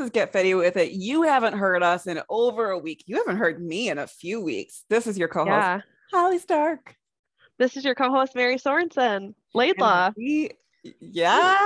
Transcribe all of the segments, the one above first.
is Get Fitty with It. You haven't heard us in over a week. You haven't heard me in a few weeks. This is your co host, Yeah. Holly Stark. This is your co-host Mary Sorensen. Laidlaw. We- yes.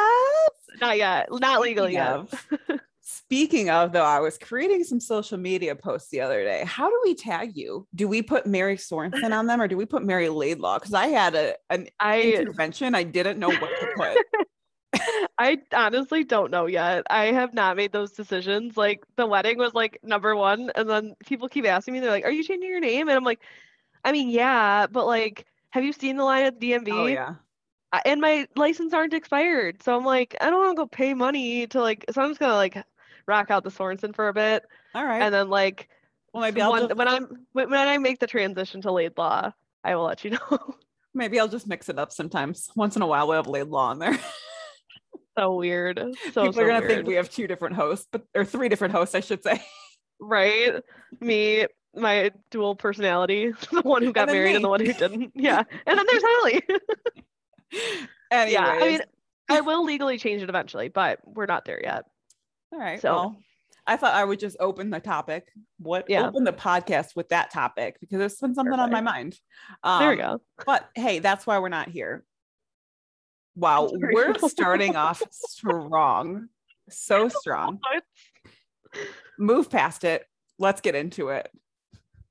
Not yet. Not legally yet. of- Speaking of, though, I was creating some social media posts the other day. How do we tag you? Do we put Mary Sorensen on them or do we put Mary Laidlaw? Because I had a an I intervention. I didn't know what to put. I honestly don't know yet. I have not made those decisions. Like the wedding was like number one, and then people keep asking me, they're like, "Are you changing your name?" And I'm like, "I mean, yeah, but like, have you seen the line at the DMV?" oh yeah. And my license aren't expired. So I'm like, I don't want to go pay money to like, so I'm just gonna like rock out the Sorensen for a bit. All right. And then like well, maybe I'll one- just, when I'm when, when I make the transition to Laidlaw, I will let you know. maybe I'll just mix it up sometimes. Once in a while, we'll have Laidlaw on there. so weird. So People so are gonna weird. think we have two different hosts, but or three different hosts, I should say. right? Me, my dual personality, the one who got then married me. and the one who didn't. Yeah. And then there's Holly. Anyways, yeah. I mean, I will legally change it eventually, but we're not there yet. all right. so- well, I thought I would just open the topic. What Yeah. open the podcast with that topic because there's been something on my mind. Um, there we go. But hey, that's why we're not here. Wow, we're starting off strong. So strong. Move past it. Let's get into it.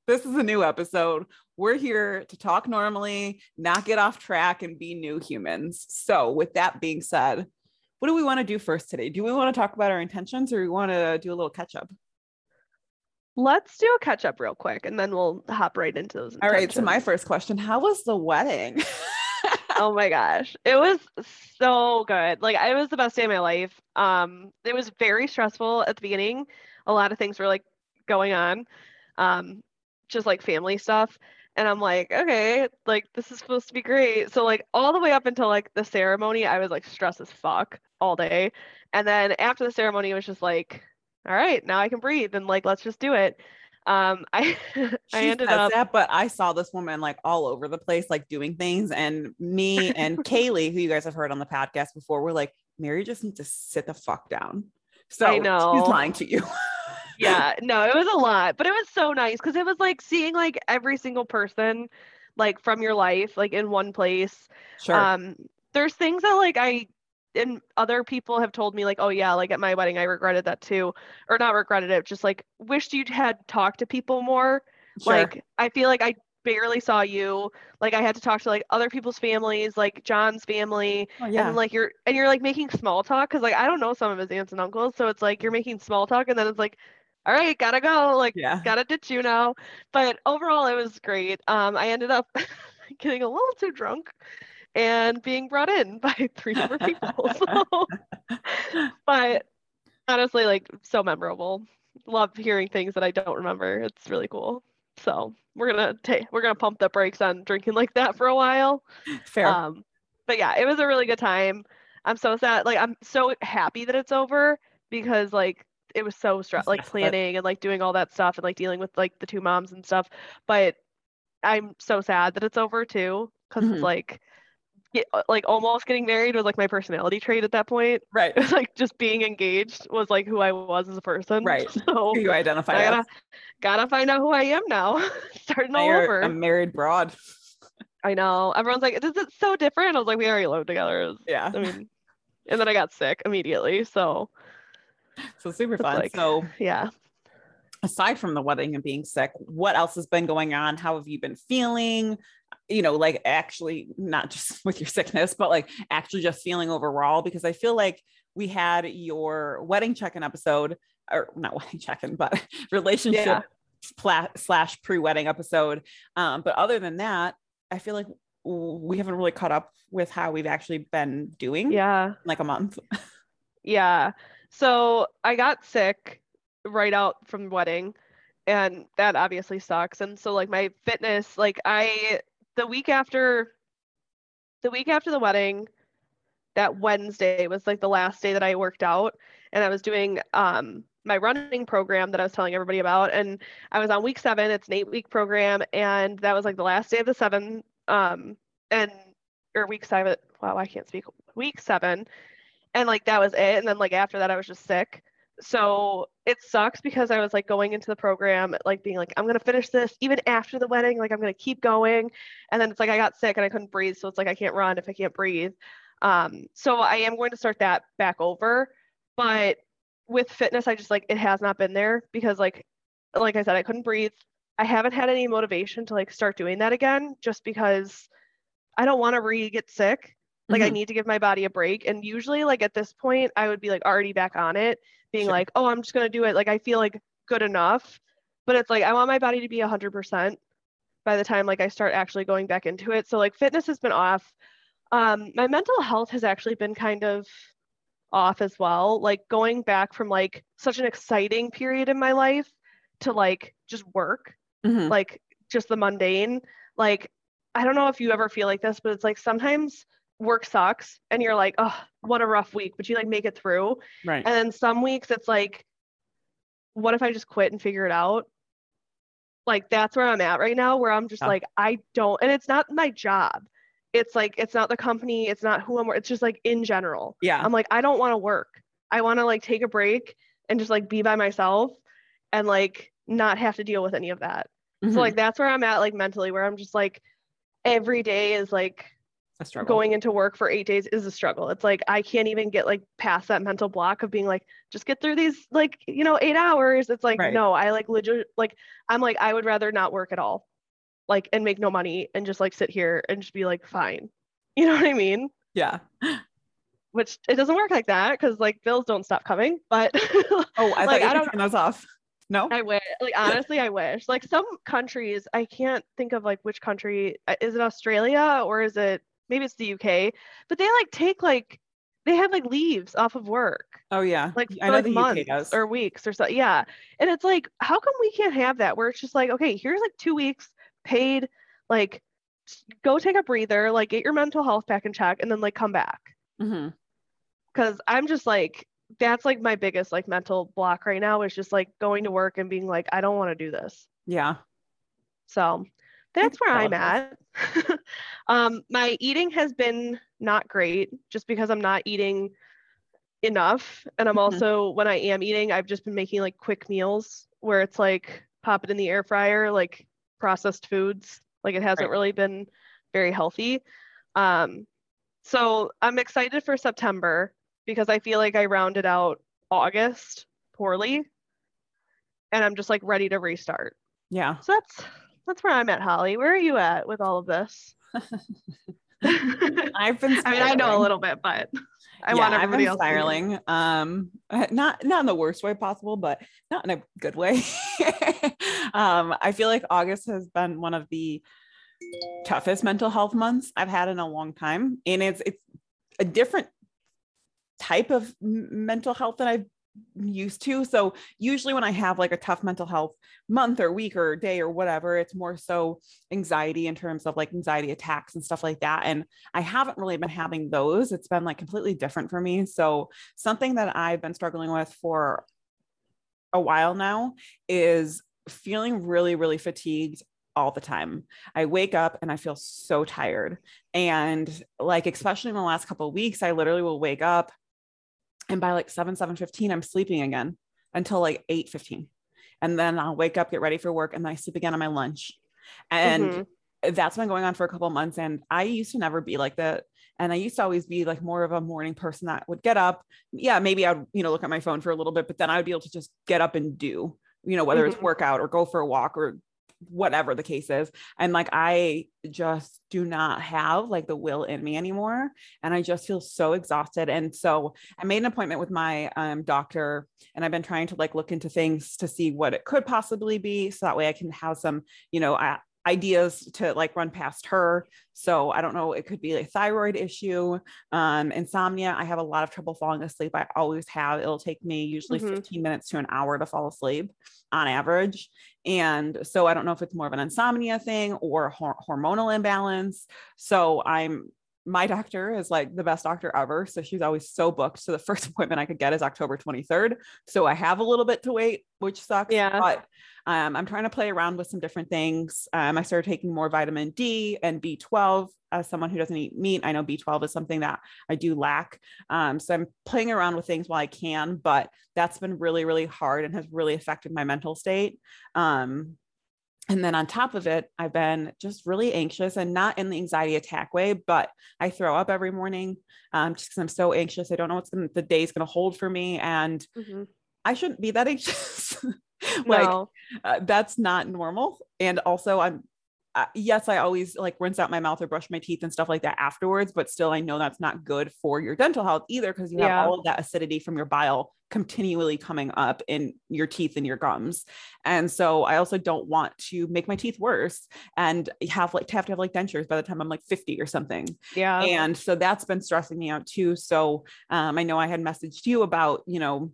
This is a new episode. We're here to talk normally, not get off track, and be new humans. So, with that being said, what do we want to do first today? Do we want to talk about our intentions or we want to do a little catch up? Let's do a catch up real quick and then we'll hop right into those. All right. So, my first question How was the wedding? oh my gosh. It was so good. Like it was the best day of my life. Um, it was very stressful at the beginning. A lot of things were like going on. Um, just like family stuff. And I'm like, okay, like this is supposed to be great. So like all the way up until like the ceremony, I was like stressed as fuck all day. And then after the ceremony, it was just like, all right, now I can breathe and like let's just do it. Um, I I ended up that, but I saw this woman like all over the place, like doing things. And me and Kaylee, who you guys have heard on the podcast before, we're like, Mary just needs to sit the fuck down. So I she's know. lying to you. yeah no it was a lot but it was so nice because it was like seeing like every single person like from your life like in one place sure. um there's things that like i and other people have told me like oh yeah like at my wedding i regretted that too or not regretted it just like wished you'd had talked to people more sure. like i feel like i barely saw you like i had to talk to like other people's families like john's family Oh, and yeah. then like you're and you're like making small talk because like I don't know some of his aunts and uncles, so it's like you're making small talk and then it's like, all right, gotta go, like yeah. gotta ditch you now. But overall, it was great. Um, I ended up getting a little too drunk and being brought in by three different people. So, but honestly, like so memorable. Love hearing things that I don't remember. It's really cool. So we're gonna take we're gonna pump the brakes on drinking like that for a while. Fair. Um, but yeah, it was a really good time. I'm so sad. Like I'm so happy that it's over because like it was so stress like planning and like doing all that stuff and like dealing with like the two moms and stuff. But I'm so sad that it's over too because Mhm. it's like get, uh, like almost getting married was like my personality trait at that point. right. It was like just being engaged was like who I was as a person. Right. So Who you identify I gotta gotta find out who I am now. Starting Now all over. a married broad. I know. Everyone's like, this is so different. I was like, we already lived together. Was- Yeah. I mean, and then I got sick immediately. So So super fun. like- so yeah. aside from the wedding and being sick, what else has been going on? How have you been feeling? You know, like actually not just with your sickness, but like actually just feeling overall, because I feel like we had your wedding check-in episode, or not wedding check-in, but relationship Yeah. pla- slash pre-wedding episode. Um, but other than that, I feel like we haven't really caught up with how we've actually been doing Yeah. like a month. Yeah. So I got sick right out from the wedding and that obviously sucks. And so like my fitness, like I the week after the week after the wedding, that Wednesday was like the last day that I worked out and I was doing um my running program that I was telling everybody about and I was on week 7 it's an 8 week program and that was like the last day of the 7 um and or week 7 wow I can't speak week 7 and like that was it and then like after that I was just sick so it sucks because I was like going into the program, like being like, I'm gonna finish this even after the wedding, like I'm gonna keep going. And then it's like I got sick and I couldn't breathe. So it's like I can't run if I can't breathe. Um, so I am going to start that back over. But with fitness, I just like it has not been there because like like I said, I couldn't breathe. I haven't had any motivation to like start doing that again just because I don't want to re get sick. Like mm-hmm. I need to give my body a break. And usually like at this point, I would be like already back on it being sure. like, oh, I'm just going to do it. Like, I feel like good enough. But it's like, I want my body to be 100% by the time like I start actually going back into it. So, like, fitness has been off. Um, my mental health has actually been kind of off as well. Like, going back from like such an exciting period in my life to like just work, mm-hmm. like just the mundane. Like, I don't know if you ever feel like this, but it's like sometimes work sucks and you're like, oh, what a rough week, but you like make it through. Right. And then some weeks it's like, what if I just quit and figure it out? Like that's where I'm at right now, where I'm just yeah. like, I don't, and it's not my job. It's like, it's not the company, it's not who I'm, it's just like in general. Yeah. I'm like, I don't want to work. I want to like take a break and just like be by myself and like not have to deal with any of that. Mm-hmm. So like that's where I'm at like mentally, where I'm just like every day is like a struggle. Going into work for eight days is a struggle. It's like I can't even get like past that mental block of being like, just get through these like, you know, eight hours. It's like, right. no, I like legit like I'm like, I would rather not work at all. Like and make no money and just like sit here and just be like fine. You know what I mean? Yeah. Which it doesn't work like that because like bills don't stop coming. But oh, I like, thought you I don't turn those off. No, I wish. Like honestly, I wish. Like some countries, I can't think of like which country. Uh, is it Australia or is it maybe it's the UK, but they like take like they have like leaves off of work. Oh yeah, like for, I know like, the months or weeks or so. Yeah, and it's like, how come we can't have that? Where it's just like, okay, here's like two weeks paid, like go take a breather, like get your mental health back in check, and then like come back. Mm-hmm. Because I'm just like, that's like my biggest like mental block right now is just like going to work and being like, I don't want to do this. Yeah. So that's where I'm at. um, my eating has been not great just because I'm not eating enough. And I'm mm-hmm. also, when I am eating, I've just been making like quick meals where it's like pop it in the air fryer, like processed foods. Like it hasn't right. really been very healthy. Um, so I'm excited for September because I feel like I rounded out August poorly and I'm just like ready to restart. Yeah. So that's that's where I'm at, Holly. Where are you at with all of this? I've been. Spiraling. I mean, I know a little bit, but I yeah, want everybody I've been spiraling. Um, not not in the worst way possible, but not in a good way. um, I feel like August has been one of the toughest mental health months I've had in a long time, and it's it's a different type of mental health that I've used to. So usually when I have like a tough mental health month or week or day or whatever, it's more so anxiety in terms of like anxiety attacks and stuff like that. And I haven't really been having those. It's been like completely different for me. So something that I've been struggling with for a while now is feeling really, really fatigued all the time. I wake up and I feel so tired. And like, especially in the last couple of weeks, I literally will wake up and by like 7 7 15 i'm sleeping again until like 8 15 and then i'll wake up get ready for work and then i sleep again on my lunch and mm-hmm. that's been going on for a couple months and i used to never be like that and i used to always be like more of a morning person that would get up yeah maybe i'd you know look at my phone for a little bit but then i would be able to just get up and do you know whether mm-hmm. it's workout or go for a walk or whatever the case is. And like i just do not have like the will in me anymore. And i just feel so exhausted. And so i made an appointment with my um, doctor and i've been trying to like look into things to see what it could possibly be so that way i can have some you know I, ideas to like run past her. So I don't know, it could be a thyroid issue, um, insomnia. I have a lot of trouble falling asleep. I always have. It'll take me usually mm-hmm. 15 minutes to an hour to fall asleep on average. And so I don't know if it's more of an insomnia thing or hor- hormonal imbalance. So I'm my doctor is like the best doctor ever. So she's always so booked. So the first appointment I could get is October 23rd. So I have a little bit to wait, which sucks. Yeah. But um, I'm trying to play around with some different things. Um, I started taking more vitamin D and B12 as someone who doesn't eat meat. I know B12 is something that I do lack. Um, so I'm playing around with things while I can, but that's been really, really hard and has really affected my mental state. Um, and then on top of it, I've been just really anxious and not in the anxiety attack way, but I throw up every morning um, just because I'm so anxious. I don't know what's gonna, the day's going to hold for me. And mm-hmm. I shouldn't be that anxious. like no. uh, that's not normal. And also I'm uh, yes, I always like rinse out my mouth or brush my teeth and stuff like that afterwards, but still, I know that's not good for your dental health either because you have yeah. all of that acidity from your bile continually coming up in your teeth and your gums. And so I also don't want to make my teeth worse and have like to have to have like dentures by the time I'm like 50 or something. Yeah. And so that's been stressing me out too. So um, I know I had messaged you about, you know,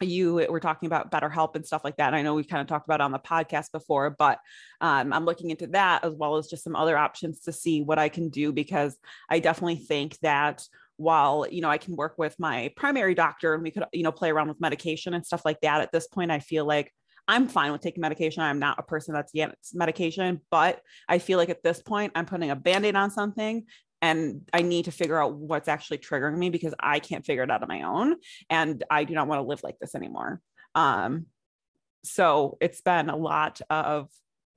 you were talking about BetterHelp and stuff like that. And I know we kind of talked about on the podcast before, but um, I'm looking into that as well as just some other options to see what I can do because I definitely think that while you know I can work with my primary doctor and we could you know play around with medication and stuff like that. At this point, I feel like I'm fine with taking medication. I'm not a person that's against medication, but I feel like at this point, I'm putting a band aid on something and I need to figure out what's actually triggering me because I can't figure it out on my own. And I do not want to live like this anymore. Um, so it's been a lot of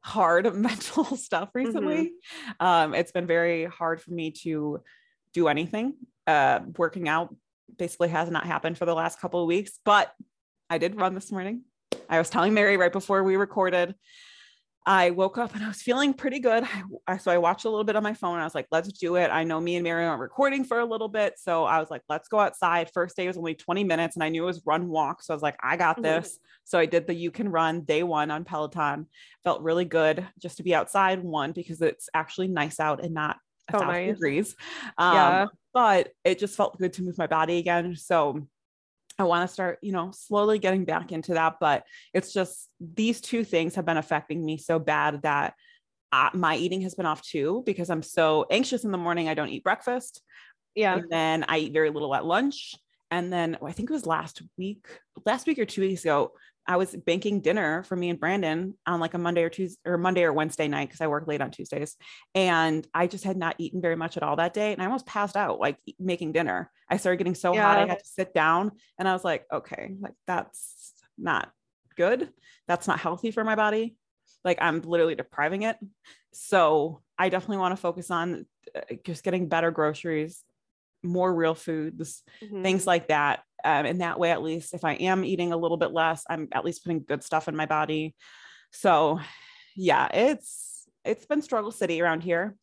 hard mental stuff recently. Mm-hmm. Um, it's been very hard for me to do anything. Uh, working out basically has not happened for the last couple of weeks, but I did run this morning. I was telling Mary right before we recorded I woke up and I was feeling pretty good. I, so I watched a little bit on my phone. I was like, let's do it. I know me and Mary aren't recording for a little bit. So I was like, let's go outside. First day was only 20 minutes and I knew it was run walk. So I was like, I got mm-hmm. this. Mm-hmm. So I did the you can run day one on Peloton. Felt really good just to be outside, one, because it's actually nice out and not a oh, thousand nice. degrees. Um, yeah. But it just felt good to move my body again. So I want to start, you know, slowly getting back into that. But it's just these two things have been affecting me so bad that uh, my eating has been off too because I'm so anxious in the morning. I don't eat breakfast. Yeah. And then I eat very little at lunch. And then I think it was last week, last week or two weeks ago, I was banking dinner for me and Brandon on like a Monday or Tuesday or Monday or Wednesday night because I work late on Tuesdays. And I just had not eaten very much at all that day. And I almost passed out like making dinner. I started getting so yeah. hot, I had to sit down. And I was like, okay, like that's not good. That's not healthy for my body. Like I'm literally depriving it. So I definitely want to focus on uh, just getting better groceries, more real foods, mm-hmm. things like that. Um, and that way, at least if I am eating a little bit less, I'm at least putting good stuff in my body. So yeah, it's it's been struggle city around here,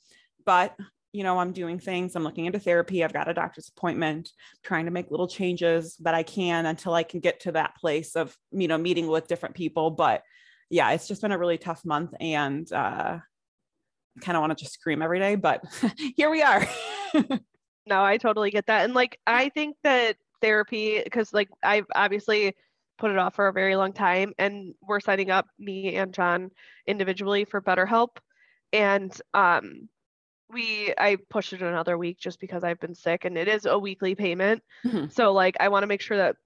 but you know, I'm doing things. I'm looking into therapy. I've got a doctor's appointment, trying to make little changes that I can until I can get to that place of, you know, meeting with different people. But yeah, it's just been a really tough month and uh kind of want to just scream every day, but here we are. no, I totally get that. And like, I think that therapy, because like I've obviously put it off for a very long time and we're signing up me and John individually for BetterHelp. And um, we I pushed it another week just because I've been sick and it is a weekly payment. Mm-hmm. So like I want to make sure that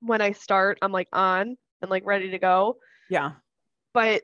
when I start, I'm like on and like ready to go. Yeah. But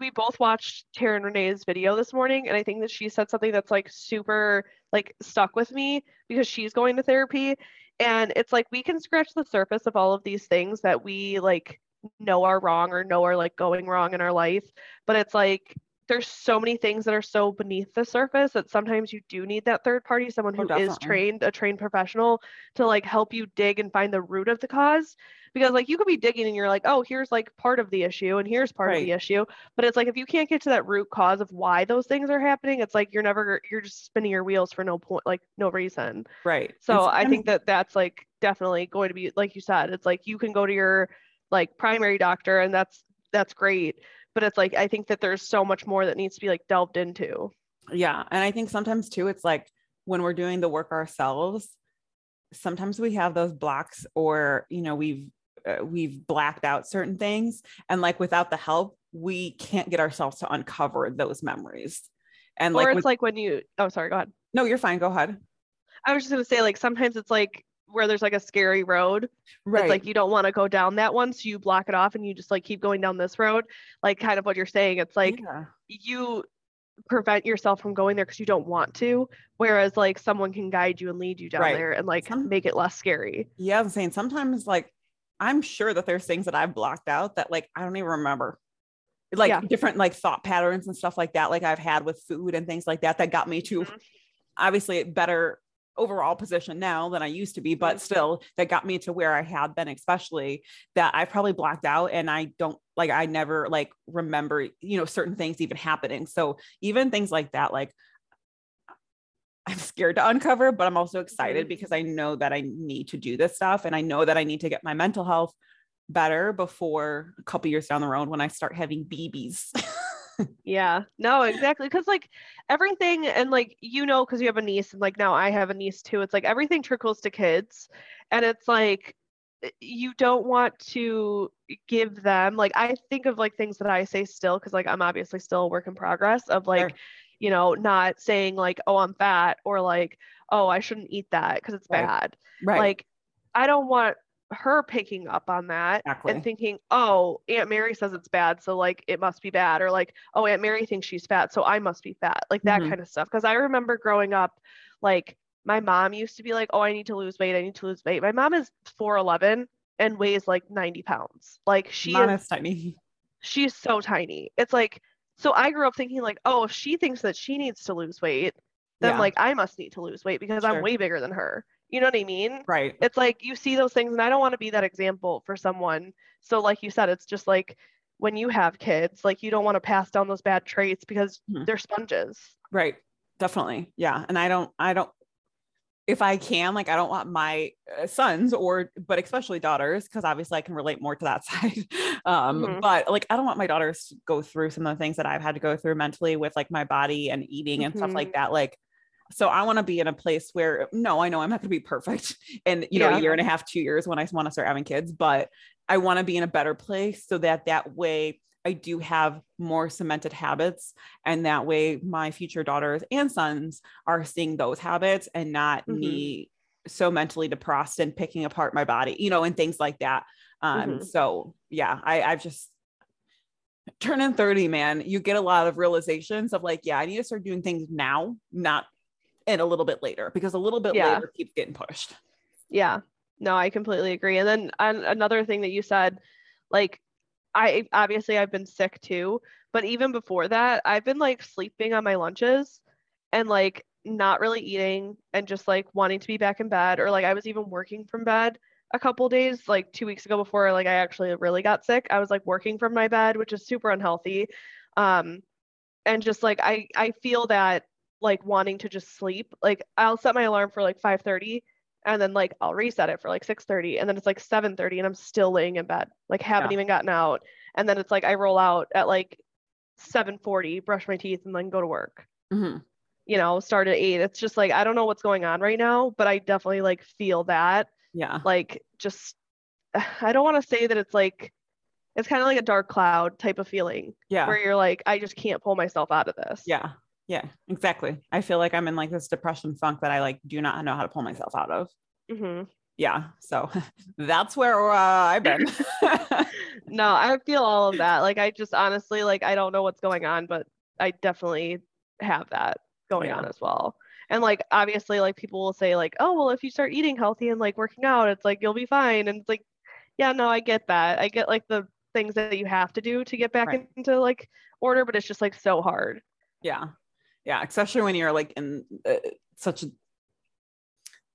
we both watched Taryn Renee's video this morning, and I think that she said something that's like super like stuck with me because she's going to therapy. And it's like we can scratch the surface of all of these things that we like know are wrong or know are like going wrong in our life. But it's like there's so many things that are so beneath the surface that sometimes you do need that third party, someone oh, who oh, is trained, a trained professional to like help you dig and find the root of the cause. Because like you could be digging and you're like, oh, here's like part of the issue and here's part right. of the issue. But it's like if you can't get to that root cause of why those things are happening, it's like you're never you're just spinning your wheels for no point, like no reason. Right. So I think that that's like definitely going to be like you said, it's like you can go to your like primary doctor and that's that's great but it's like i think that there's so much more that needs to be like delved into yeah and i think sometimes too it's like when we're doing the work ourselves sometimes we have those blocks or you know we've uh, we've blacked out certain things and like without the help we can't get ourselves to uncover those memories and like or it's with, like when you oh sorry go ahead No, you're fine. Go ahead. I was just gonna say, like, sometimes it's like where there's like a scary road. Right. It's like you don't want to go down that one, so you block it off and you just like keep going down this road. Like kind of what you're saying. It's like yeah. you prevent yourself from going there because you don't want to. Whereas like someone can guide you and lead you down Right. there and like Some- make it less scary. Yeah, I'm saying sometimes like I'm sure that there's things that I've blocked out that like I don't even remember. Like Yeah. different like thought patterns and stuff like that, like I've had with food and things like that, that got me to Mhm. obviously better overall position now than I used to be, but Mhm. still that got me to where I had been, especially that I probably blocked out and I don't like I never like remember, you know, certain things even happening. So even things like that, like I'm scared to uncover, but I'm also excited Mhm. because I know that I need to do this stuff and I know that I need to get my mental health better before a couple years down the road when I start having babies. Yeah, no, exactly. Because like everything, and like you know, because you have a niece, and like now I have a niece too. It's like everything trickles to kids, and it's like you don't want to give them like I think of like things that I say still because like I'm obviously still a work in progress of like Sure. you know not saying like oh I'm fat or like oh I shouldn't eat that because it's Right. bad. right. Like I don't want her picking up on that Exactly. and thinking, oh, Aunt Mary says it's bad, so like it must be bad, or like, oh, Aunt Mary thinks she's fat, so I must be fat, like that Mhm. kind of stuff. Because I remember growing up, like my mom used to be like, oh, I need to lose weight, I need to lose weight. My mom is 4'11 and weighs like 90 pounds. Like she Mine is, is tiny. she's so tiny. It's like, so I grew up thinking like, oh, if she thinks that she needs to lose weight, then Yeah. like I must need to lose weight because Sure. I'm way bigger than her. You know what I mean? Right. it's like you see those things and i don't want to be that example for someone so like you said it's just like when you have kids like you don't want to pass down those bad traits because Mhm. they're sponges Right. Definitely. Yeah. And I don't, I don't, if I can, like, I don't want my uh, sons or, but especially daughters, because obviously I can relate more to that side. Um, Mhm. but like, I don't want my daughters to go through some of the things that I've had to go through mentally with like my body and eating and stuff like Mhm. that. Like, so I want to be in a place where, no, I know I'm not going to be perfect in, you know, Yeah. a year and a half, two years when I want to start having kids, but I want to be in a better place so that that way I do have more cemented habits. And that way my future daughters and sons are seeing those habits and not Mhm. me so mentally depressed and picking apart my body, you know, and things like that. Um, Mhm. so yeah, I, I've just turning 30, man, you get a lot of realizations of like, yeah, I need to start doing things now, not in a little bit later, because a little bit Yeah. later keeps getting pushed. yeah no i completely agree and then an- another thing that you said like i obviously i've been sick too but even before that i've been like sleeping on my lunches and like not really eating and just like wanting to be back in bed or like i was even working from bed a couple days like two weeks ago before like i actually really got sick i was like working from my bed which is super unhealthy um and just like i i feel that like wanting to just sleep like i'll set my alarm for like 5:30 and then like I'll reset it for like 6:30 and then it's like 7:30 and I'm still laying in bed like haven't Yeah. even gotten out and then it's like I roll out at like 7:40 brush my teeth and then go to work Mhm. you know start at 8 it's just like I don't know what's going on right now but I definitely like feel that Yeah. like just I don't want to say that it's like it's kind of like a dark cloud type of feeling Yeah. where you're like I just can't pull myself out of this Yeah. Yeah. Exactly. I feel like I'm in like this depression funk that I like do not know how to pull myself out of. hmm Yeah. So that's where uh, I've been. no i feel all of that like i just honestly like i don't know what's going on but i definitely have that going on as well and like obviously like people will say like oh well if you start eating healthy and like working out it's like you'll be fine and it's like yeah no i get that i get like the things that you have to do to get back Right. into like order but it's just like so hard yeah. Yeah. Especially when you're like in uh, such a, I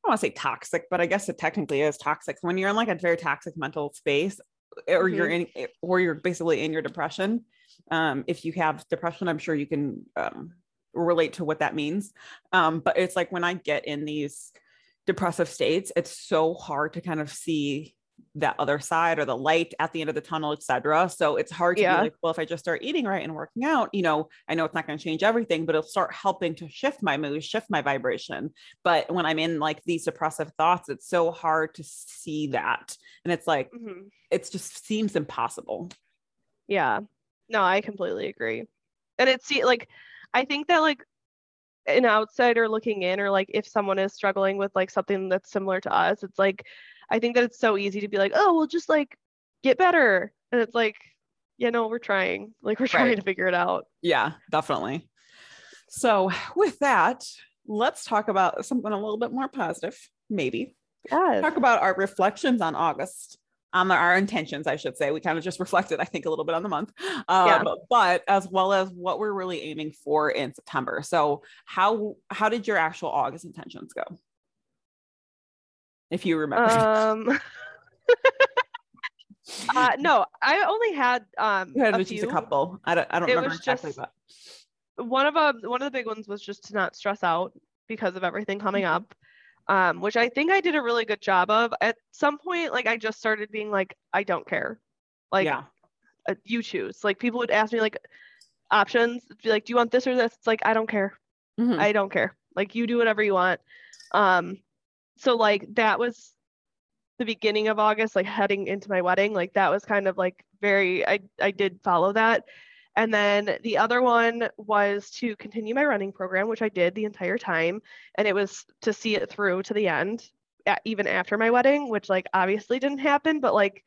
don't want to say toxic, but I guess it technically is toxic. When you're in like a very toxic mental space, or you're in, or you're basically in your depression. Um, if you have depression, I'm sure you can um, relate to what that means. Um, but it's like when I get in these depressive states, it's so hard to kind of see that other side or the light at the end of the tunnel, etc. So it's hard to Yeah. be like, well, if I just start eating right and working out, you know, I know it's not going to change everything, but it'll start helping to shift my mood, shift my vibration. But when I'm in like these depressive thoughts, it's so hard to see that. And it's like, Mhm. it just seems impossible. Yeah. No, I completely agree. And it's like I think that like an outsider looking in or like if someone is struggling with like something that's similar to us it's like i think that it's so easy to be like oh well just like get better and it's like you know we're trying like we're trying Right. to figure it out Yeah, definitely. So, with that, let's talk about something a little bit more positive, maybe. yeah Talk about our reflections on August. Um, our intentions, I should say. We kind of just reflected, I think, a little bit on the month, um, Yeah. but as well as what we're really aiming for in September. So, how how did your actual August intentions go? If you remember, um uh no i only had um you had a just few. a couple. I don't, I don't It remember exactly, just- but one of them one of the big ones was just to not stress out because of everything coming Mhm. up um which i think i did a really good job of. At some point like i just started being like i don't care. Like yeah, uh, you choose. Like people would ask me like options be like do you want this or this? It's like i don't care. Mhm. i don't care. Like you do whatever you want. Um so like that was the beginning of august like heading into my wedding like that was kind of like very i i did follow that and then the other one was to continue my running program which i did the entire time and it was to see it through to the end a- even after my wedding which like obviously didn't happen but like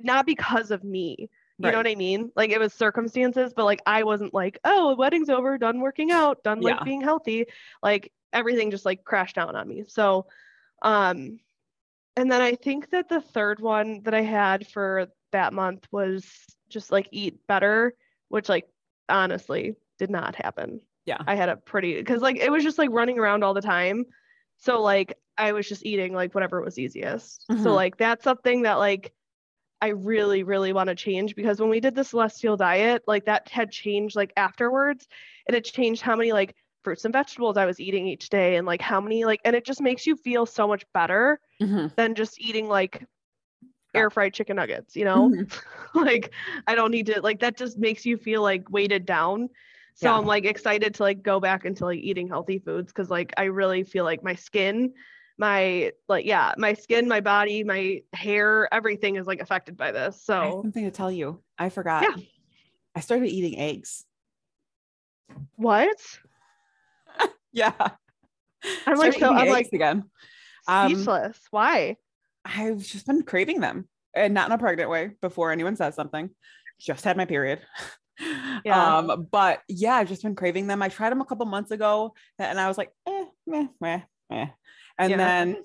not because of me you Right. know what I mean? Like it was circumstances, but like I wasn't like, oh, wedding's over, done working out, done like Yeah. being healthy. Like everything just like crashed down on me. So, um, and then I think that the third one that I had for that month was just like eat better, which like honestly did not happen. Yeah. I had a pretty, because like it was just like running around all the time. So like I was just eating like whatever was easiest. Mhm. So like that's something that like I really, really want to change because when we did the celestial diet, like that had changed like afterwards. And it changed how many like fruits and vegetables I was eating each day and like how many like and it just makes you feel so much better Mhm. than just eating like air fried chicken nuggets, you know? Mhm. like I don't need to like that just makes you feel like weighted down. So Yeah. I'm like excited to like go back into like eating healthy foods because like I really feel like my skin, my like yeah, my skin, my body, my hair, everything is like affected by this. So something to tell you. I forgot. Yeah. I started eating eggs. what? Yeah. I'm like so I'm like again. Um, speechless. Why? I've just been craving them and not in a pregnant way before anyone says something. Just had my period. Yeah. Um, but yeah, I've just been craving them. I tried them a couple months ago and I was like, eh, meh, meh, meh. And Yeah. then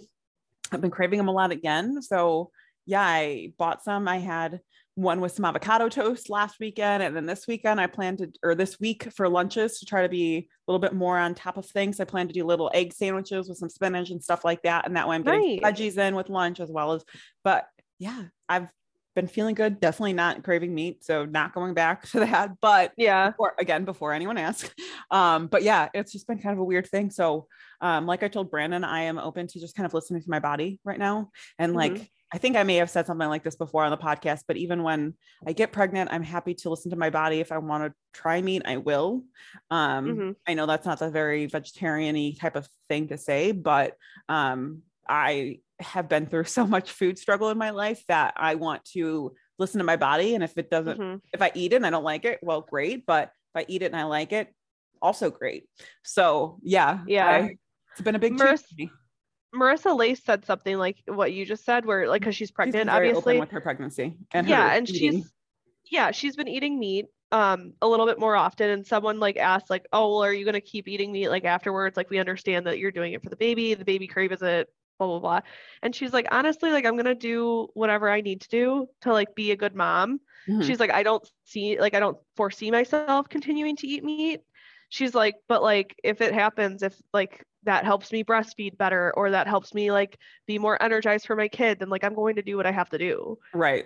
I've been craving them a lot again. So yeah, I bought some. I had one with some avocado toast last weekend. And then this weekend I plan to, or this week for lunches to try to be a little bit more on top of things. I plan to do little egg sandwiches with some spinach and stuff like that. And that way I'm getting Nice. veggies in with lunch as well as, but yeah, I've been feeling good. Definitely not craving meat. So not going back to that, but Yeah. before, again before anyone asks um but yeah it's just been kind of a weird thing so um like i told brandon i am open to just kind of listening to my body right now and like Mhm. I think i may have said something like this before on the podcast but even when i get pregnant i'm happy to listen to my body if i want to try meat i will um Mhm. i know that's not the very vegetarian-y type of thing to say but um i have been through so much food struggle in my life that i want to listen to my body and if it doesn't Mhm. if I eat it and I don't like it, well, great. But if I eat it and I like it, also great. So yeah, Yeah. I- it's been a big change for me. Marissa Lace said something like what you just said, where like because she's She's pregnant, very obviously. with her pregnancy and yeah, and eating. she's yeah, she's been eating meat um a little bit more often. And someone like asked, like, oh, well, are you gonna keep eating meat like afterwards? Like we understand that you're doing it for the baby, the baby craves it, blah blah blah. And she's like, honestly, like I'm gonna do whatever I need to do to like be a good mom. Mhm. She's like, I don't see like I don't foresee myself continuing to eat meat. She's like, but like if it happens, if like that helps me breastfeed better or that helps me like be more energized for my kid, then like I'm going to do what I have to do. right.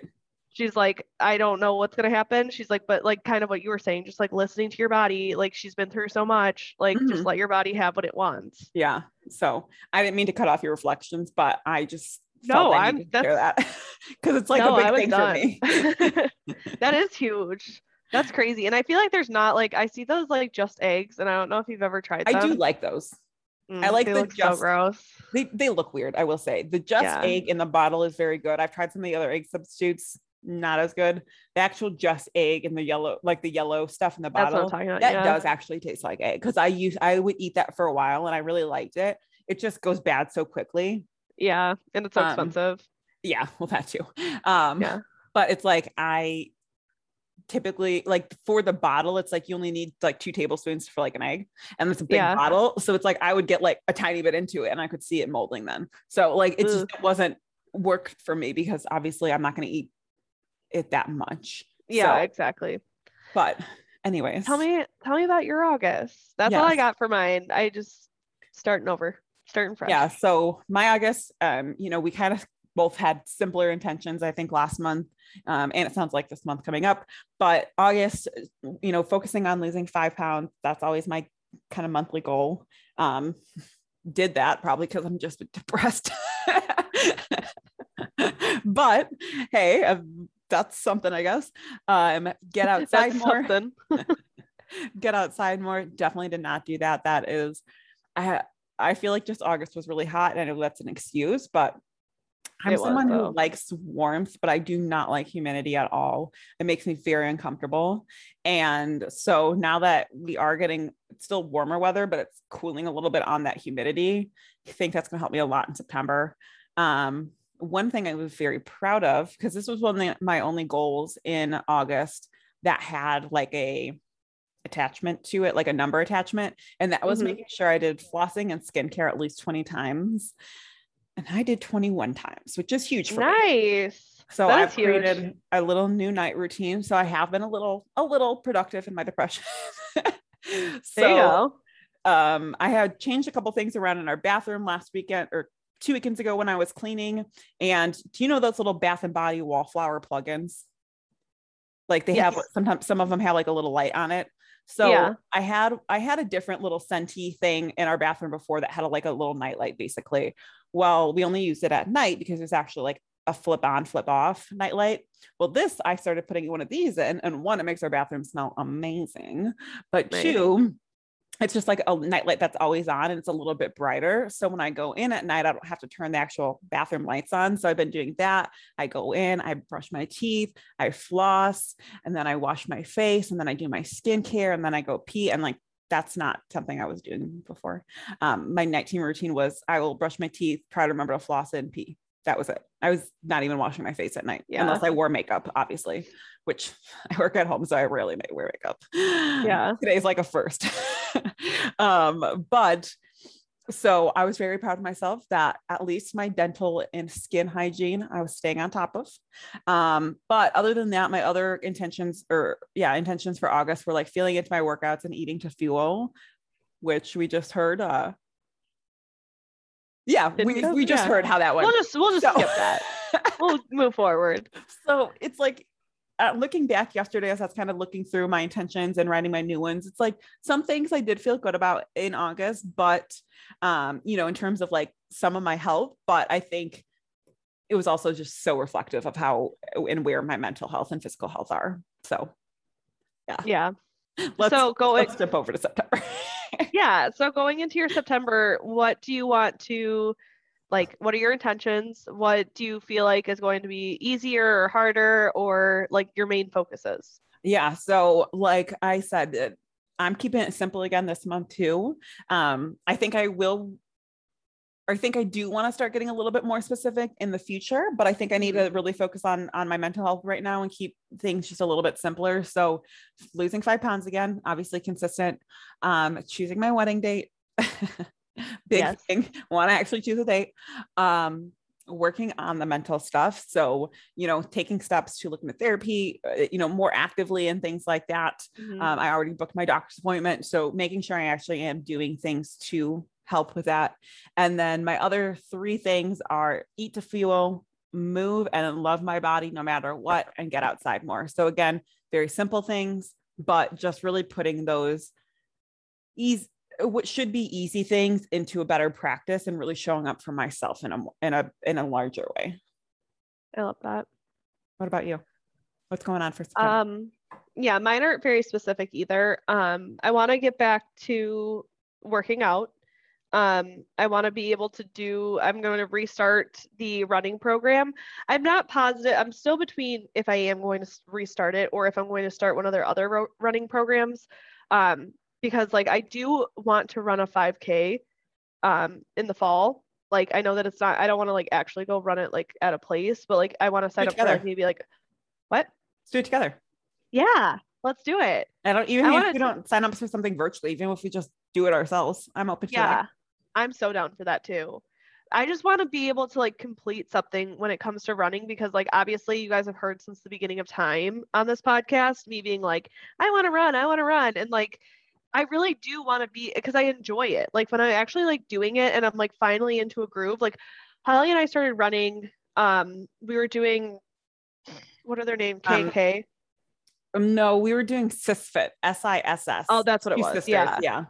She's like, I don't know what's gonna happen. She's like, but like kind of what you were saying, just like listening to your body, like she's been through so much, like just Mhm. let your body have what it wants. Yeah. So I didn't mean to cut off your reflections, but I just No, I I'm- needed to that because it's like No, a big thing for me. that is huge. That's crazy. And I feel like there's not like I see those like just eggs, and I don't know if you've ever tried I do like those. Mm, I like the just- so gross. They they look weird, I will say. The just Yeah. egg in the bottle is very good. I've tried some of the other egg substitutes. not as good. The actual just egg and the yellow, like the yellow stuff in the bottle, about. that yeah. does actually taste like egg. Cause I use I would eat that for a while and I really liked it. It just goes bad so quickly. Yeah. And it's so Um, expensive. Yeah, well that too. Um Yeah. but it's like I typically like for the bottle, it's like you only need like two tablespoons for like an egg, and it's a big Yeah. bottle. So it's like I would get like a tiny bit into it and I could see it molding then. So like it just it wasn't work for me because obviously I'm not gonna eat it that much. Yeah, So, exactly. but anyways. Tell me, tell me about your August. That's all I got for mine. I just starting over, starting fresh. yeah so my august um you know we kind of both had simpler intentions i think last month um, and it sounds like this month coming up but august you know focusing on losing five pounds that's always my kind of monthly goal. Um did that probably because i'm just depressed. But hey uh, that's something i guess. Um get outside more. get outside more. Definitely did not do that. That is, I I feel like just August was really hot, and I know that's an excuse, but I'm It was, someone though. who likes warmth, but I do not like humidity at all. It makes me very uncomfortable. And so now that we are getting still warmer weather, but it's cooling a little bit on that humidity, I think that's going to help me a lot in September. Um, one thing I was very proud of because this was one of my only goals in August that had like a attachment to it, like a number attachment. And that was Mhm. making sure I did flossing and skincare at least 20 times. And I did 21 times, which is huge for me. Nice. So That I've huge. created a little new night routine. So I have been a little, a little productive in my depression. So um, I had changed a couple things around in our bathroom last weekend or two weekends ago when I was cleaning. And do you know those little Bath and Body wallflower plugins? Like they have sometimes some of them have like a little light on it. So Yeah. I had I had a different little scenty thing in our bathroom before that had a, like a little night light basically. Well, we only use it at night because it's actually like a flip on, flip off night light. Well, this I started putting one of these in, and one, it makes our bathroom smell amazing. But Nice. two, it's just like a nightlight that's always on and it's a little bit brighter. So when I go in at night, I don't have to turn the actual bathroom lights on. So I've been doing that. I go in, I brush my teeth, I floss, and then I wash my face, and then I do my skincare, and then I go pee. And like that's not something I was doing before. Um, my nighttime routine was I will brush my teeth, try to remember to floss and pee. That was it. I was not even washing my face at night Yeah. unless I wore makeup, obviously, which I work at home, so I rarely may wear makeup. Yeah. Today's like a first. um, but so I was very proud of myself that at least my dental and skin hygiene I was staying on top of. Um, but other than that, my other intentions or yeah, intentions for August were like feeling into my workouts and eating to fuel, which we just heard. Uh, yeah, Didn't we, we just yeah. heard how that went. We'll just we'll just So- skip that. We'll move forward. so it's like uh, looking back yesterday as I was kind of looking through my intentions and writing my new ones, it's like some things I did feel good about in August, but um, you know, in terms of like some of my health, but I think it was also just so reflective of how and where my mental health and physical health are. So Yeah. let's so go let's jump over to September. yeah so going into your september what do you want to like what are your intentions what do you feel like is going to be easier or harder or like your main focuses Yeah. So, like I said, uh, I'm keeping it simple again this month too. Um, I think I will. I think I do want to start getting a little bit more specific in the future, but I think I need to really focus on on my mental health right now and keep things just a little bit simpler. So, losing five pounds again, obviously consistent. Um, choosing my wedding date, big Yes. thing. Want to actually choose a date. Um, working on the mental stuff. So, you know, taking steps to looking at therapy, uh, you know, more actively and things like that. Mhm. Um, I already booked my doctor's appointment. So, making sure I actually am doing things to help with that. And then my other three things are eat to fuel, move, and love my body no matter what, and get outside more. So, again, very simple things, but just really putting those easy what should be easy things into a better practice and really showing up for myself in a in a in a larger way. i love that What about you? What's going on for September? um yeah mine aren't very specific either um i want to get back to working out Um, I want to be able to do, I'm going to restart the running program. I'm not positive. I'm still between if I am going to restart it or if I'm going to start one of their other ro- running programs. Um, because like I do want to run a 5K um, in the fall. Like I know that it's not, I don't want to like actually go run it like at a place, but like I want to sign up for like maybe like, what? Let's do it together. Yeah, let's do it. I don't even I if we don't sign up for something virtually, even if we just do it ourselves. I'm open to that. yeah, I'm so down for that too. I just want to be able to like complete something when it comes to running because like obviously you guys have heard since the beginning of time on this podcast me being like I want to run, I want to run and like I really do want to be because I enjoy it. Like when I actually like doing it and I'm like finally into a groove. Like Holly and I started running. Um, we were doing what are their name? KK. Um, no, we were doing SISFIT. S I S S. Oh, that's what it was. Sisters. Yeah. Yeah.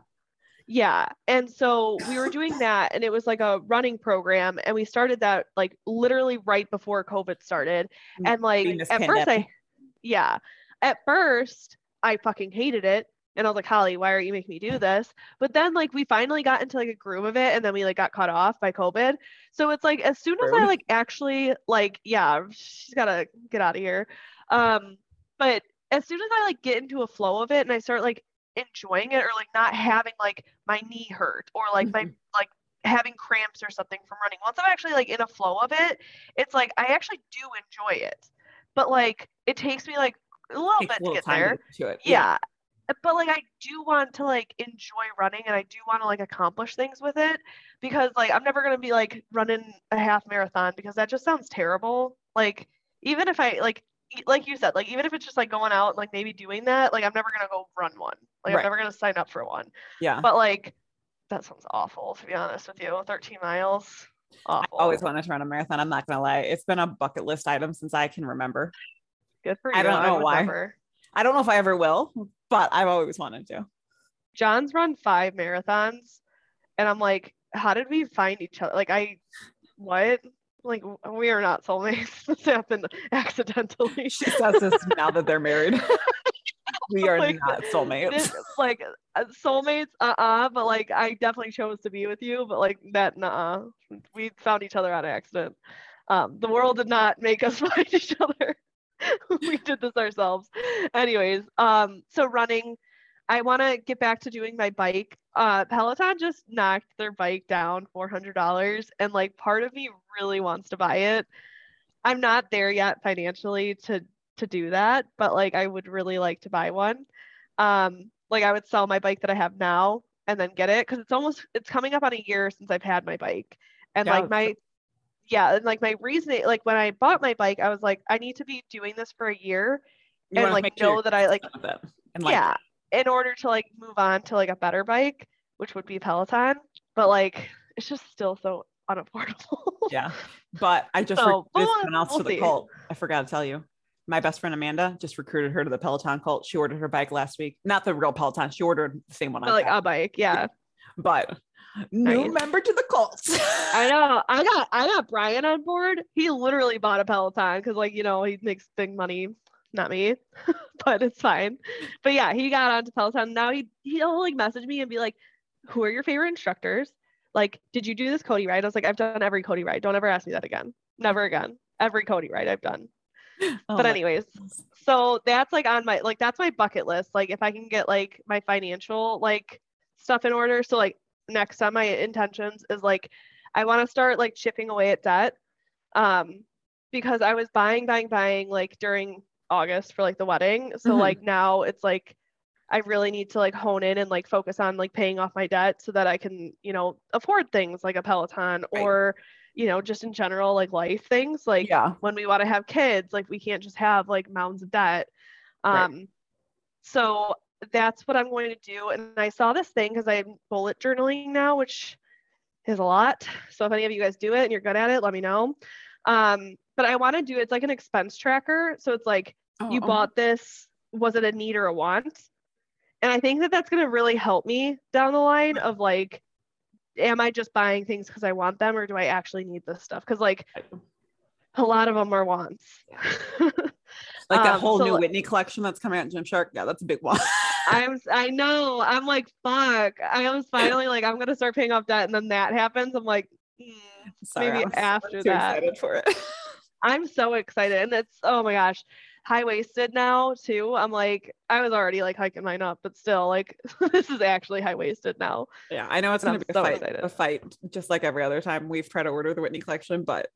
Yeah. And so we were doing that and it was like a running program and we started that like literally right before COVID started. And like at pandemic. first I yeah. At first I fucking hated it and I was like, Holly, why are you making me do this? But then like we finally got into like a groove of it and then we like got cut off by COVID. So it's like as soon as I like actually like, yeah, she's gotta get out of here. Um, but as soon as I like get into a flow of it and I start like enjoying it or like not having like my knee hurt or like mm-hmm. my like having cramps or something from running, once I'm actually like in a flow of it, it's like I actually do enjoy it. But like it takes me like a little bit a little to get there. To it. Yeah. yeah but like I do want to like enjoy running and I do want to like accomplish things with it because like I'm never going to be like running a half marathon because that just sounds terrible. Like even if I like like you said, like even if it's just like going out like maybe doing that, like I'm never going to go run one. Like right. I'm never going to sign up for one. Yeah. But like that sounds awful to be honest with you. 13 miles. Awful. I always wanted to run a marathon. I'm not going to lie. It's been a bucket list item since I can remember. Good for you. I don't know I why. Never. I don't know if I ever will, but I've always wanted to. John's run five marathons, and I'm like, how did we find each other? Like, I, what? Like, we are not soulmates. this happened accidentally. She says this now that they're married. we are like, not soulmates. This, like uh, soulmates, uh uh But like, I definitely chose to be with you. But like that, nah. We found each other on accident. Um, the world did not make us find each other. we did this ourselves. Anyways, um, so running, I want to get back to doing my bike. Uh, Peloton just knocked their bike down $400, and like part of me really wants to buy it. I'm not there yet financially to to do that, but like I would really like to buy one. Um, like I would sell my bike that I have now and then get it because it's almost it's coming up on a year since I've had my bike, and yeah, like my yeah, and like my reasoning, like when I bought my bike, I was like, I need to be doing this for a year you and like know sure that I like, and, like, yeah, in order to like move on to like a better bike, which would be Peloton. But like, it's just still so unaffordable. yeah, but I just so, recruited we'll, someone else we'll to the see. cult. I forgot to tell you. My best friend Amanda just recruited her to the Peloton cult. She ordered her bike last week. Not the real Peloton. She ordered the same one. I like a bike, yeah. But new nice. member to the cult. I know. I got I got Brian on board. He literally bought a Peloton because like you know he makes big money. Not me, but it's fine. But yeah, he got onto Peloton. Now he he'll like message me and be like, "Who are your favorite instructors? Like, did you do this Cody ride?" I was like, "I've done every Cody ride. Don't ever ask me that again. Never again. Every Cody ride I've done." Oh but anyways, so that's like on my like that's my bucket list. Like if I can get like my financial like stuff in order. So like next on my intentions is like I want to start like chipping away at debt. Um, because I was buying, buying, buying like during August for like the wedding. So mm-hmm. like now it's like I really need to like hone in and like focus on like paying off my debt so that I can, you know, afford things like a Peloton right. or, you know, just in general like life things. Like yeah. when we want to have kids, like we can't just have like mounds of debt. Um right. so that's what I'm going to do. And I saw this thing because I'm bullet journaling now, which is a lot. So if any of you guys do it and you're good at it, let me know. Um, but I want to do it's like an expense tracker. So it's like oh, you oh. bought this, was it a need or a want? And I think that that's going to really help me down the line of like, am I just buying things because I want them or do I actually need this stuff? Because like a lot of them are wants. like that um, whole so, new Whitney collection that's coming out in Gymshark. Yeah, that's a big one. I'm I know. I'm like, fuck. I was finally like, I'm gonna start paying off debt, and then that happens. I'm like, mm, Sorry, maybe I'm after that. excited for it. I'm so excited, and it's oh my gosh, high waisted now too. I'm like, I was already like hiking mine up, but still, like, this is actually high waisted now. yeah, I know it's And gonna I'm be a so fight, excited. a fight, just like every other time we've tried to order the Whitney collection, but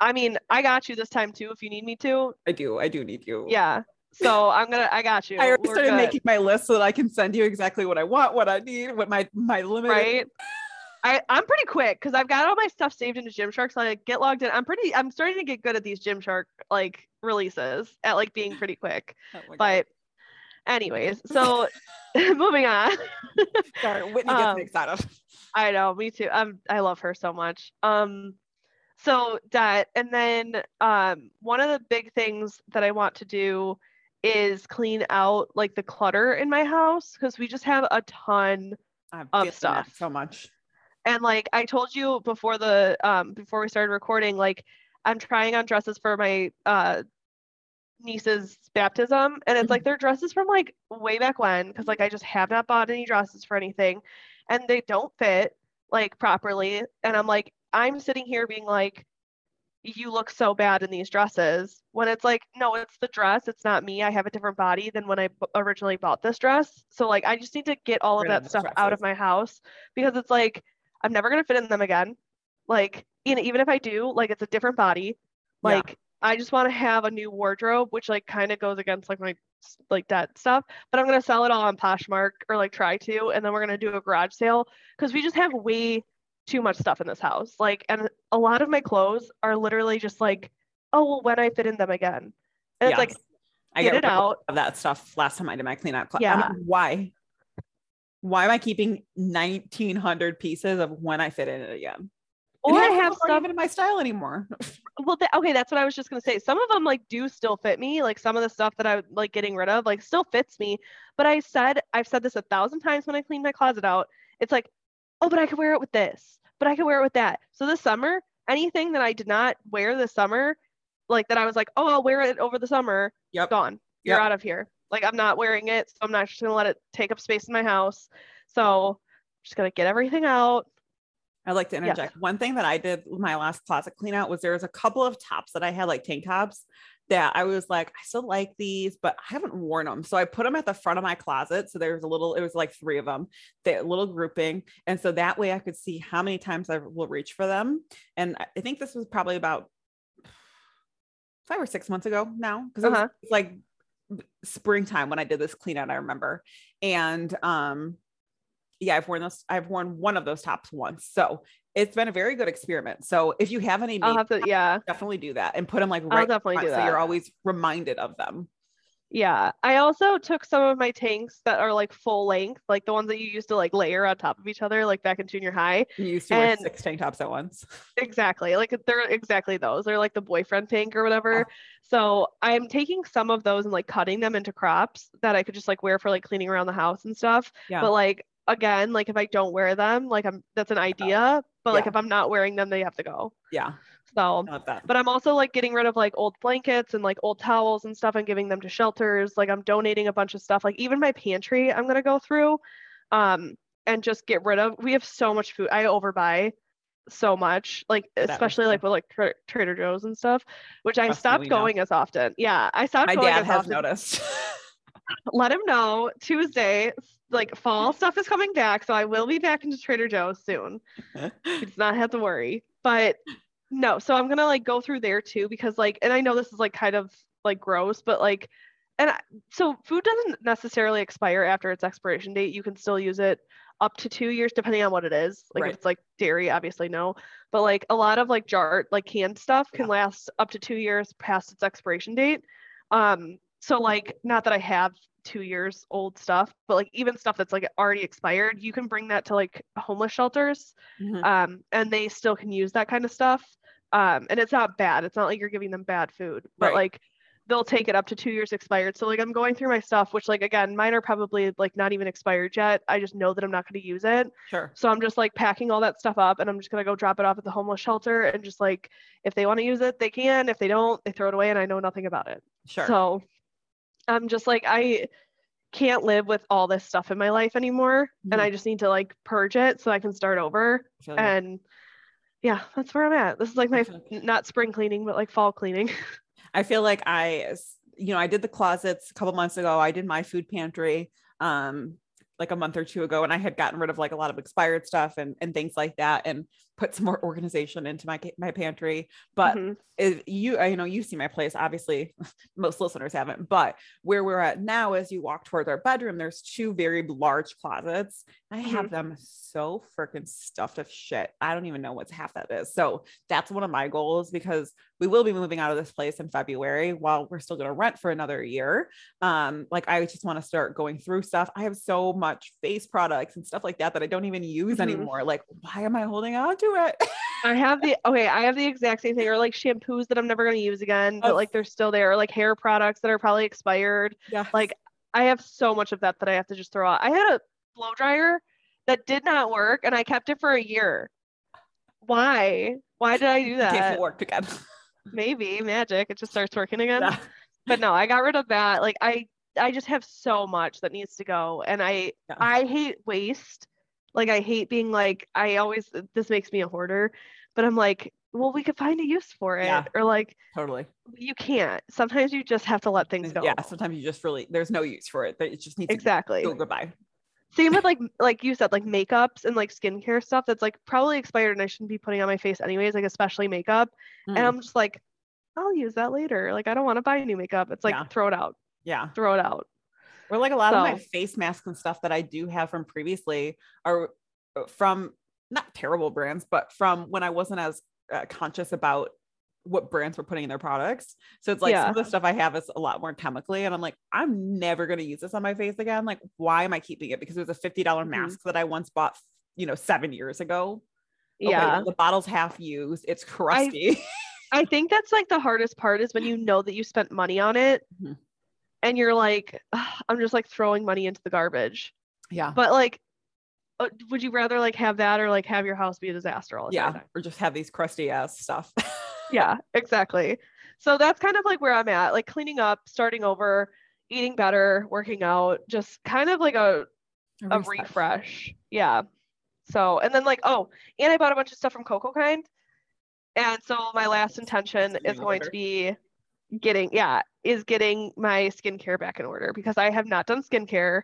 I mean, I got you this time too if you need me to. I do, I do need you. Yeah. So I'm gonna, I got you. I already We're started good, making my list so that I can send you exactly what I want, what I need, what my my limit. is. right. I, I'm pretty quick because I've got all my stuff saved into Gymshark. So I get logged in. I'm pretty. I'm starting to get good at these Gymshark like releases at like being pretty quick. Oh. But anyways, so moving on. Sorry, Whitney gets um, me excited. I know, me too. Um, I love her so much. Um, so that, and then um, one of the big things that I want to do is clean out like the clutter in my house because we just have a ton. Of stuff. so much. And like I told you before the um before we started recording, like I'm trying on dresses for my uh niece's baptism, and it's like they're dresses from like way back when because like I just have not bought any dresses for anything, and they don't fit like properly. And I'm like, I'm sitting here being like, you look so bad in these dresses when it's like, no, it's the dress. It's not me. I have a different body than when I b- originally bought this dress. So like, I just need to get all of that stuff out of my house because it's like, I'm never going to fit in them again. Like, you know, even if I do, like, it's a different body. Yeah. Like, I just want to have a new wardrobe, which like kind of goes against like my like that stuff. But I'm gonna sell it all on Poshmark or like try to, and then we're gonna do a garage sale because we just have way too much stuff in this house. Like, and a lot of my clothes are literally just like, oh, well, when I fit in them again, and it's like, I get get it out. of that stuff last time I did my clean out. Cl- I'm Yeah. like, why? Why am I keeping 1900 pieces of when I fit in it again? Or I have stuff. even in my style anymore. Well, th- okay, that's what I was just gonna say. Some of them like do still fit me. Like some of the stuff that I would like getting rid of, like still fits me. But I said I've said this a thousand times when I clean my closet out. It's like, oh, but I could wear it with this. But I could wear it with that. So this summer, anything that I did not wear this summer, like that I was like, oh, I'll wear it over the summer, Yep. gone. You're Yep. out of here. Like I'm not wearing it, so I'm not just gonna let it take up space in my house. So I'm just gonna get everything out. I'd like to Yes. interject. One thing that I did with my last closet clean out was there was a couple of tops that I had, like tank tops, that I was like, I still like these, but I haven't worn them. So I put them at the front of my closet. So there was a little, it was like three of them, that little grouping. And so that way I could see how many times I will reach for them. And I- think this was probably about five or six months ago now, because it was Uh-huh. like springtime when I did this clean out, I remember. And um yeah, I've worn those, I've worn one of those tops once. So it's been a very good experiment. So if you have any, I'll have to, yeah. definitely do that and put them like I'll right definitely front do so you're always reminded of them. Yeah, I also took some of my tanks that are like full length, like the ones that you used to like layer on top of each other, like back in junior high. You used to wear six tank tops at once. Exactly. Like they're exactly those. They're like the boyfriend tank or whatever. Oh. So I'm taking some of those and like cutting them into crops that I could just like wear for like cleaning around the house and stuff. Yeah. But like again, like if I don't wear them, like I'm that's an idea. But like if I'm not wearing them, they have to go. yeah. So but I'm also like getting rid of like old blankets and like old towels and stuff and giving them to shelters. Like I'm donating a bunch of stuff. Like even my pantry, I'm gonna go through, um, and just get rid of. We have so much food. I overbuy so much, like That especially like with like Tra- Trader Joe's and stuff, which I stopped we know. going as often. Yeah, I stopped My going dad as has often. noticed. Let him know Tuesday. Like fall stuff is coming back, so I will be back into Trader Joe's soon. He does not have to worry. But no, so I'm gonna like go through there too because like, and I know this is like kind of like gross, but like, and I, so food doesn't necessarily expire after its expiration date. You can still use it up to two years depending on what it is. Like Right. if it's like dairy, obviously no, but like a lot of like jar like canned stuff can last up to two years past its expiration date. Um, so like not that I have two years old stuff, but like even stuff that's like already expired, you can bring that to like homeless shelters Mhm. um, and they still can use that kind of stuff. Um, and it's not bad. It's not like you're giving them bad food, but Right. like they'll take it up to two years expired. So like I'm going through my stuff, which like again, mine are probably like not even expired yet. I just know that I'm not going to use it. Sure. So I'm just like packing all that stuff up and I'm just gonna go drop it off at the homeless shelter and just like if they want to use it, they can. If they don't, they throw it away and I know nothing about it. Sure. So I'm just like I can't live with all this stuff in my life anymore and Mhm. I just need to like purge it so I can start over. I feel you. And yeah, that's where I'm at. This is like my like- not spring cleaning, but like fall cleaning. I feel like I, you know, I did the closets a couple months ago. I did my food pantry um like a month or two ago and I had gotten rid of like a lot of expired stuff and and things like that and put some more organization into my my pantry. But Mhm. if you you know you see my place obviously most listeners haven't but where we're at now as you walk towards our bedroom there's two very large closets i have them so freaking stuffed of shit i don't even know what's half that is so that's one of my goals because we will be moving out of this place in february while we're still going to rent for another year um like i just want to start going through stuff i have so much face products and stuff like that that i don't even use Mhm. anymore like why am i holding on to it I have the okay, I have the exact same thing, or like shampoos that I'm never gonna use again, but like they're still there, or like hair products that are probably expired. yeah Like I have so much of that that I have to just throw out. I had a blow dryer that did not work and I kept it for a year. Why? Why did I do that? it worked again Maybe magic. It just starts working again. Yeah. But no, I got rid of that. Like I I just have so much that needs to go. And I Yeah. I hate waste. Like I hate being like I always this makes me a hoarder, but I'm like, well, we could find a use for it. Yeah. Or like totally you can't. Sometimes you just have to let things go. yeah sometimes you just really there's no use for it it just needs Exactly. to go goodbye Same with like like you said, like makeups and like skincare stuff that's like probably expired and I shouldn't be putting on my face anyways, like especially makeup. And Mm, I'm just like, I'll use that later. Like I don't want to buy new makeup. It's like Yeah. throw it out. yeah Throw it out. Or like a lot of my face masks and stuff that i do have from previously are uh, from not terrible brands but from when i wasn't as uh, conscious about what brands were putting in their products. So it's like some of the stuff i have is a lot more chemically and i'm like i'm never going to use this on my face again. Like why am i keeping it? Because it was a $50 Mhm. mask that i once bought you know seven years ago. Okay, Yeah. the bottle's half used. It's crusty. I think that's like the hardest part is when you know that you spent money on it Mhm. And you're like, I'm just like throwing money into the garbage. yeah But like, uh, would you rather like have that or like have your house be a disaster all the yeah time? or just have these crusty ass stuff Yeah, exactly. So that's kind of like where I'm at, like cleaning up, starting over, eating better, working out, just kind of like a, a reset. refresh. Yeah. So, and then like, oh, and I bought a bunch of stuff from Coco Kind. And so my last intention is going to be getting, yeah, is getting my skincare back in order because I have not done skincare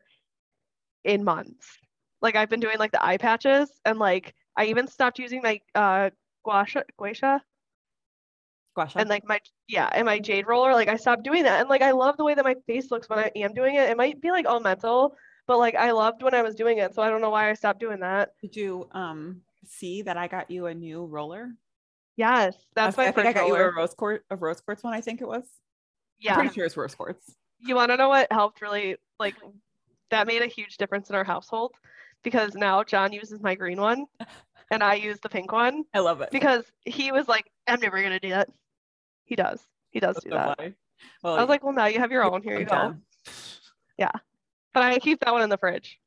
in months. Like I've been doing like the eye patches and like I even stopped using my uh gua sha, gua sha and like my yeah and my jade roller like i stopped doing that. And like i love the way that my face looks when i am doing it. It might be like all mental but like i loved when i was doing it so i don't know why i stopped doing that. Did you um see that I got you a new roller? Yes that's why I my think I first got you a rose quartz, a rose quartz one. I think it was. Yeah, I'm yeah pretty sure it's rose quartz. you want to know what helped really like that made a huge difference in our household because now john uses my green one and i use the pink one I love it. because he was like i'm never gonna do that he does he does That's do so that funny. Well, i was like well now you have your own here you I'm go done. but i keep that one in the fridge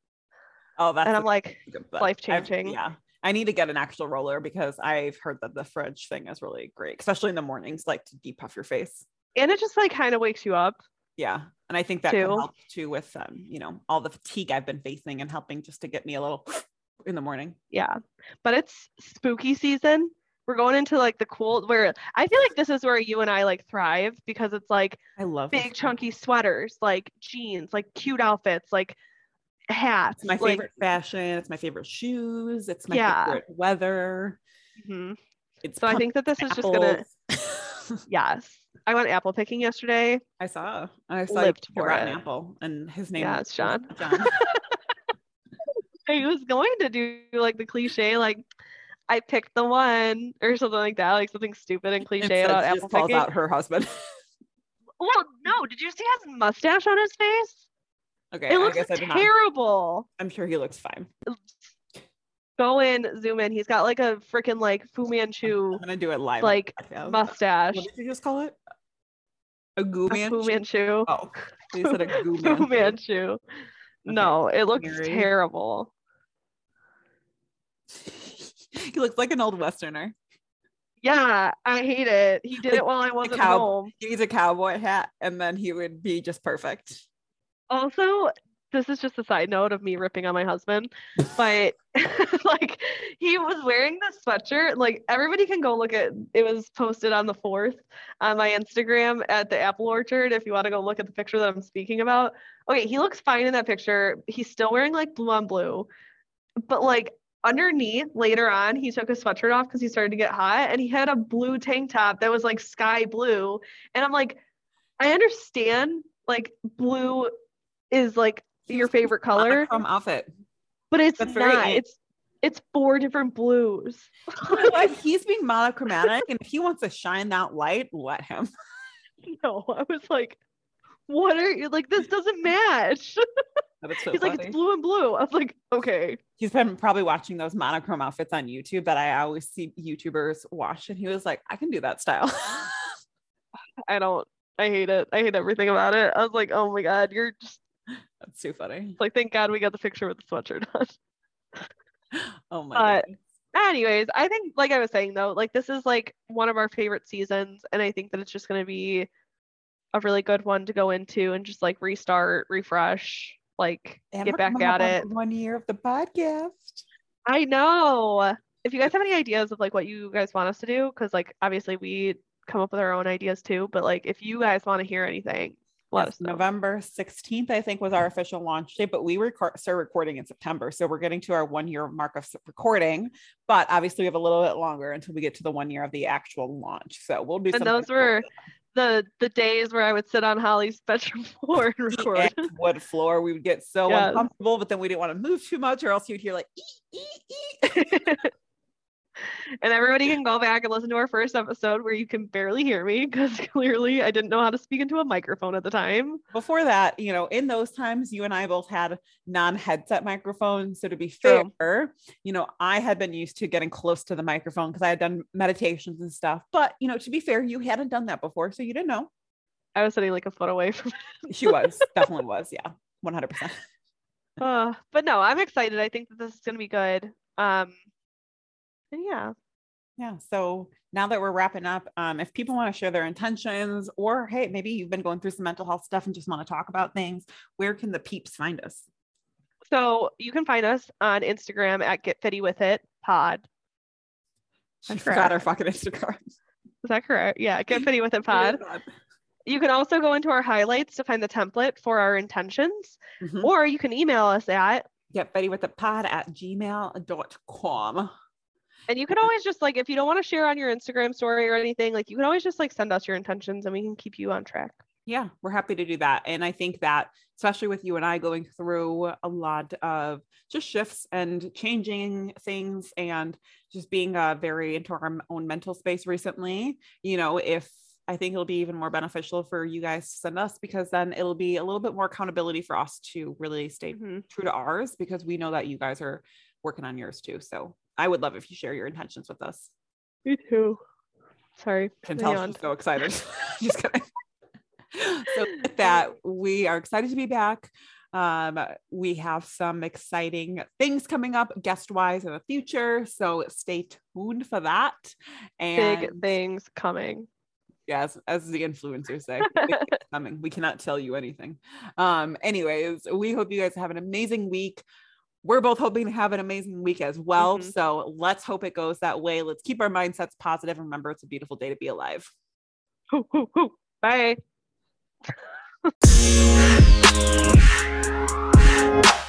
Oh, that's and I'm like life changing. Yeah. I need to get an actual roller because I've heard that the fridge thing is really great, especially in the mornings, like to depuff your face. and it just like kind of wakes you up Yeah. And I think that can Too. help too with um, you know, all the fatigue I've been facing and helping just to get me a little in the morning. Yeah. But it's spooky season. We're going into like the cool where I feel like this is where you and I like thrive because it's like I love big chunky sweaters, like jeans, like cute outfits, like hats. It's my like- favorite fashion. It's my favorite shoes. It's my Yeah. favorite weather. Mhm. It's So I think that this is just gonna yes. I went apple picking yesterday. I saw. I saw Lived you for an apple, and his name Yeah, it's John. John. I was going to do like the cliche, like I picked the one or something like that, like something stupid and cliche Instead, about apple just calls picking. out her husband. Well, no, did you see his mustache on his face? Okay, it I looks guess I did not. terrible. I'm sure he looks fine. Go in, zoom in. He's got like a freaking like Fu Manchu I'm gonna do it live. like mustache. What did you just call it? A goo A. Fu Manchu. Oh, you said a goo Fu man. Manchu. No, it looks terrible. he looks like an old westerner. Yeah, I hate it. He did Like it while I wasn't cow- home. He needs a cowboy hat, and then he would be just perfect. Also, this is just a side note of me ripping on my husband, but like he was wearing this sweatshirt. Like everybody can go look at it was posted on the fourth on my Instagram at the Apple Orchard if you want to go look at the picture that I'm speaking about. Okay, he looks fine in that picture. He's still wearing like blue on blue, but like underneath later on he took his sweatshirt off because he started to get hot and he had a blue tank top that was like sky blue and i'm like i understand like blue is like your favorite color. From outfit. But it's That's not. it's it's four different blues. Like he's being monochromatic and if he wants to shine that light let him. No i was like what are you like this doesn't match. So he's funny. like it's blue and blue. I was like okay. He's been probably watching those monochrome outfits on youtube that i always see youtubers wash, and he was like i can do that style. I don't i hate it. I hate everything about it. I was like oh my god you're just that's too funny. Like, thank God we got the picture with the sweatshirt on. oh my uh, god. Anyways, I think, like I was saying though, like this is like one of our favorite seasons, and I think that it's just gonna be a really good one to go into and just like restart, refresh, like and get back at it. One year of the podcast. I know. If you guys have any ideas of like what you guys want us to do, because like obviously we come up with our own ideas too, but like if you guys want to hear anything, let yes, November 16th, I think, was our official launch date, but we record start recording in September. So we're getting to our one year mark of recording, but obviously we have a little bit longer until we get to the one year of the actual launch. So we'll do And those were the the days where I would sit on Holly's bedroom floor and record. wood floor. We would get so yes. uncomfortable, but then we didn't want to move too much, or else you'd hear like ee, ee, ee. and everybody can go back and listen to our first episode where you can barely hear me because clearly I didn't know how to speak into a microphone at the time. Before that, you know, in those times, you and I both had non headset microphones. So to be fair, True. you know, I had been used to getting close to the microphone because I had done meditations and stuff. But, you know, to be fair, you hadn't done that before. So you didn't know. I was sitting like a foot away from it. she was, definitely was. Yeah, 100%. Uh, but no, I'm excited. I think that this is going to be good. Um, yeah. Yeah. So now that we're wrapping up, um, if people want to share their intentions, or hey, maybe you've been going through some mental health stuff and just want to talk about things, where can the peeps find us? So you can find us on Instagram at Get Fitty With It Pod. I forgot our fucking Instagram. Is that correct? Yeah, Get Fitty With It Pod. You can also go into our highlights to find the template for our intentions, mm-hmm. or you can email us at Get Fitty With It Pod at gmail.com. And you can always just like if you don't want to share on your Instagram story or anything, like you can always just like send us your intentions and we can keep you on track. Yeah, we're happy to do that. And I think that especially with you and I going through a lot of just shifts and changing things and just being uh, very into our own mental space recently, you know, if I think it'll be even more beneficial for you guys to send us because then it'll be a little bit more accountability for us to really stay mm-hmm. true to ours because we know that you guys are working on yours too. So I would love if you share your intentions with us. Me too. Sorry. Can tell she's so excited. Just kidding. so with that, we are excited to be back. Um, we have some exciting things coming up guest wise in the future. So stay tuned for that. And big things coming. Yes, as the influencers say, coming. We cannot tell you anything. Um, anyways, we hope you guys have an amazing week we're both hoping to have an amazing week as well. Mm-hmm. So let's hope it goes that way. Let's keep our mindsets positive. Remember, it's a beautiful day to be alive. Bye.